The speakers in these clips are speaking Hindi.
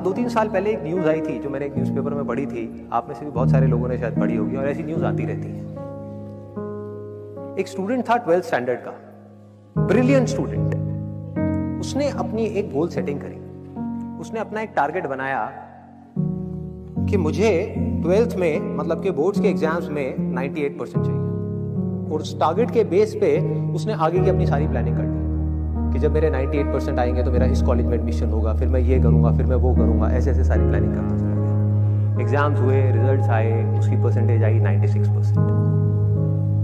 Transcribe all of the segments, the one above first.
दो तीन साल पहले एक न्यूज़ आई थी, जो मैंने एक न्यूज़पेपर में पढ़ी थी। आप में से भी बहुत सारे लोगों ने शायद पढ़ी होगी, और ऐसी न्यूज़ आती रहती है। एक स्टूडेंट था ट्वेल्थ स्टैंडर्ड का। ब्रिलियंट स्टूडेंट उसने अपनी एक गोल सेटिंग करी। उसने अपना एक टारगेट बनाया कि मुझे ट्वेल्थ में मतलब के बोर्ड्स के एग्ज़ाम्स में 98 परसेंट चाहिए। और उस टारगेट के बेस पे उसने आगे की अपनी सारी प्लानिंग कर दी। कि जब मेरे 98 परसेंट आएँगे तो मेरा इस कॉलेज में एडमिशन होगा, फिर मैं ये करूँगा, फिर मैं वो करूँगा, ऐसे ऐसे सारी प्लानिंग करता चला गया। एग्ज़ाम्स हुए रिजल्ट्स आए, उसकी परसेंटेज आई 96 परसेंट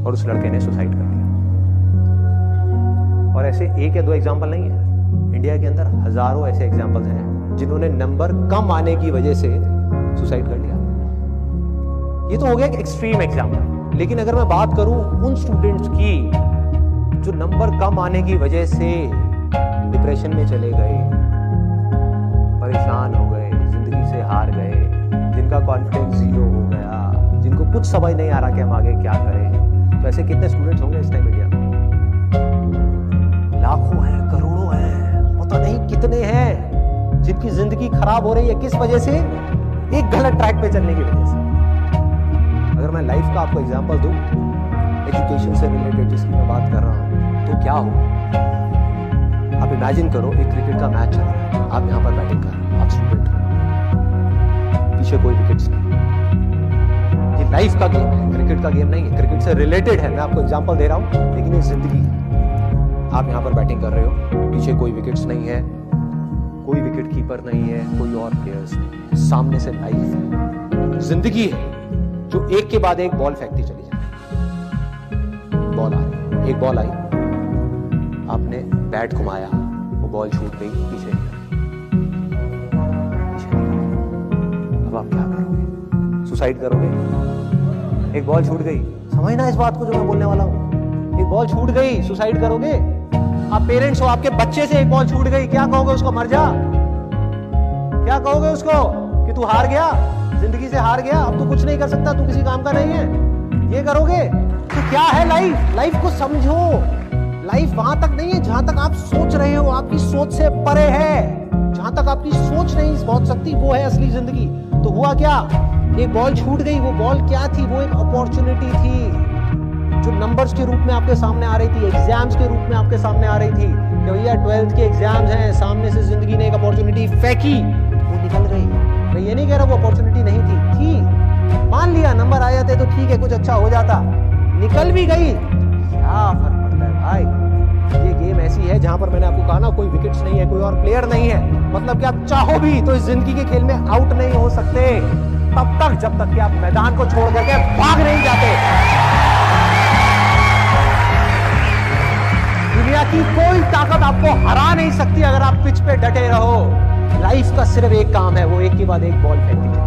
और उस लड़के ने सुसाइड कर लिया और ऐसे एक या दो एग्ज़ाम्पल नहीं है। इंडिया के अंदर हज़ारों ऐसे एग्जाम्पल्स हैं, जिन्होंने नंबर कम आने की वजह से सुसाइड कर लिया ये तो हो गया एक एक्सट्रीम एग्ज़ाम्पल लेकिन अगर मैं बात करूँ उन स्टूडेंट्स की, जो नंबर कम आने की वजह से डिप्रेशन में चले गए, परेशान हो गए, ज़िंदगी से हार गए, जिनका कॉन्फिडेंस ज़ीरो हो गया, जिनको कुछ समझ नहीं आ रहा कि हम आगे क्या करें। तो ऐसे कितने स्टूडेंट्स होंगे इस टाइम इंडिया लाखों हैं, करोड़ों हैं, पता नहीं कितने हैं, जिनकी ज़िंदगी खराब हो रही है किस वजह से? एक गलत ट्रैक पे चलने की वजह से। अगर मैं लाइफ का आपको एग्ज़ाम्पल दूँ एजुकेशन से रिलेटेड जिसकी मैं बात कर रहा हूँ तो क्या हो इमेजिन करो, एक क्रिकेट का मैच चल रहा है। आप यहाँ पर बैटिंग कर रहे हो, आप स्टूडेंट हो। पीछे कोई विकेट्स नहीं। ये लाइफ का गेम है क्रिकेट का गेम नहीं है। क्रिकेट से रिलेटेड है। मैं आपको एग्जांपल दे रहा हूँ, लेकिन ये ज़िंदगी है। आप यहाँ पर बैटिंग कर रहे हो, पीछे कोई विकेट्स नहीं है, कोई विकेट कीपर नहीं है, कोई और प्लेयर्स नहीं सामने से लाइफ है। ज़िंदगी है, जो एक के बाद एक बॉल फेंकती चली जाती बॉल आ रही एक बॉल आई। आपने बैट घुमाया। वो बॉल छूट गई पीछे अब आप क्या करोगे? सुसाइड करोगे? एक बॉल छूट गई। समझना इस बात को जो मैं बोलने वाला हूँ। एक बॉल छूट गई सुसाइड करोगे? आप पेरेंट्स हो, आपके बच्चे से एक बॉल छूट गई। क्या कहोगे उसको? मर जा। क्या कहोगे उसको? कि तू हार गया। ज़िंदगी से हार गया। अब तू कुछ नहीं कर सकता, तू किसी काम का नहीं है। ये करोगे? तो क्या है लाइफ लाइफ को समझो। लाइफ वहाँ तक नहीं है जहाँ तक आप सोच रहे हो, आपकी सोच से परे है। जहाँ तक आपकी सोच नहीं पहुँच सकती वो है असली ज़िंदगी। तो हुआ क्या? एक बॉल छूट गई, वो बॉल क्या थी? वो एक अपॉर्चुनिटी थी, जो नंबर्स के रूप में आपके सामने आ रही थी एग्ज़ाम्स के रूप में आपके सामने आ रही थी। कि भैया ट्वेल्थ के एग्ज़ाम्स हैं, सामने से ज़िंदगी ने एक अपॉर्चुनिटी फेंकी, वो निकल गई। मैं ये नहीं कह रहा वो अपॉर्चुनिटी नहीं थी थी। मान लिया नंबर आ जाते तो ठीक है, कुछ अच्छा हो जाता। निकल भी गई। क्या फ़र्क? पड़ता है। भाई, ये गेम ऐसी है जहाँ पर मैंने आपको कहा ना, कोई विकेट्स नहीं है, कोई और प्लेयर नहीं है। मतलब कि आप चाहो भी तो इस ज़िंदगी के खेल में आउट नहीं हो सकते। तब तक, जब तक कि आप मैदान को छोड़ करके भाग नहीं जाते। दुनिया की कोई ताकत आपको हरा नहीं सकती अगर आप पिच पे डटे रहो। लाइफ का सिर्फ़ एक काम है, वो एक के बाद एक बॉल फेंकती। है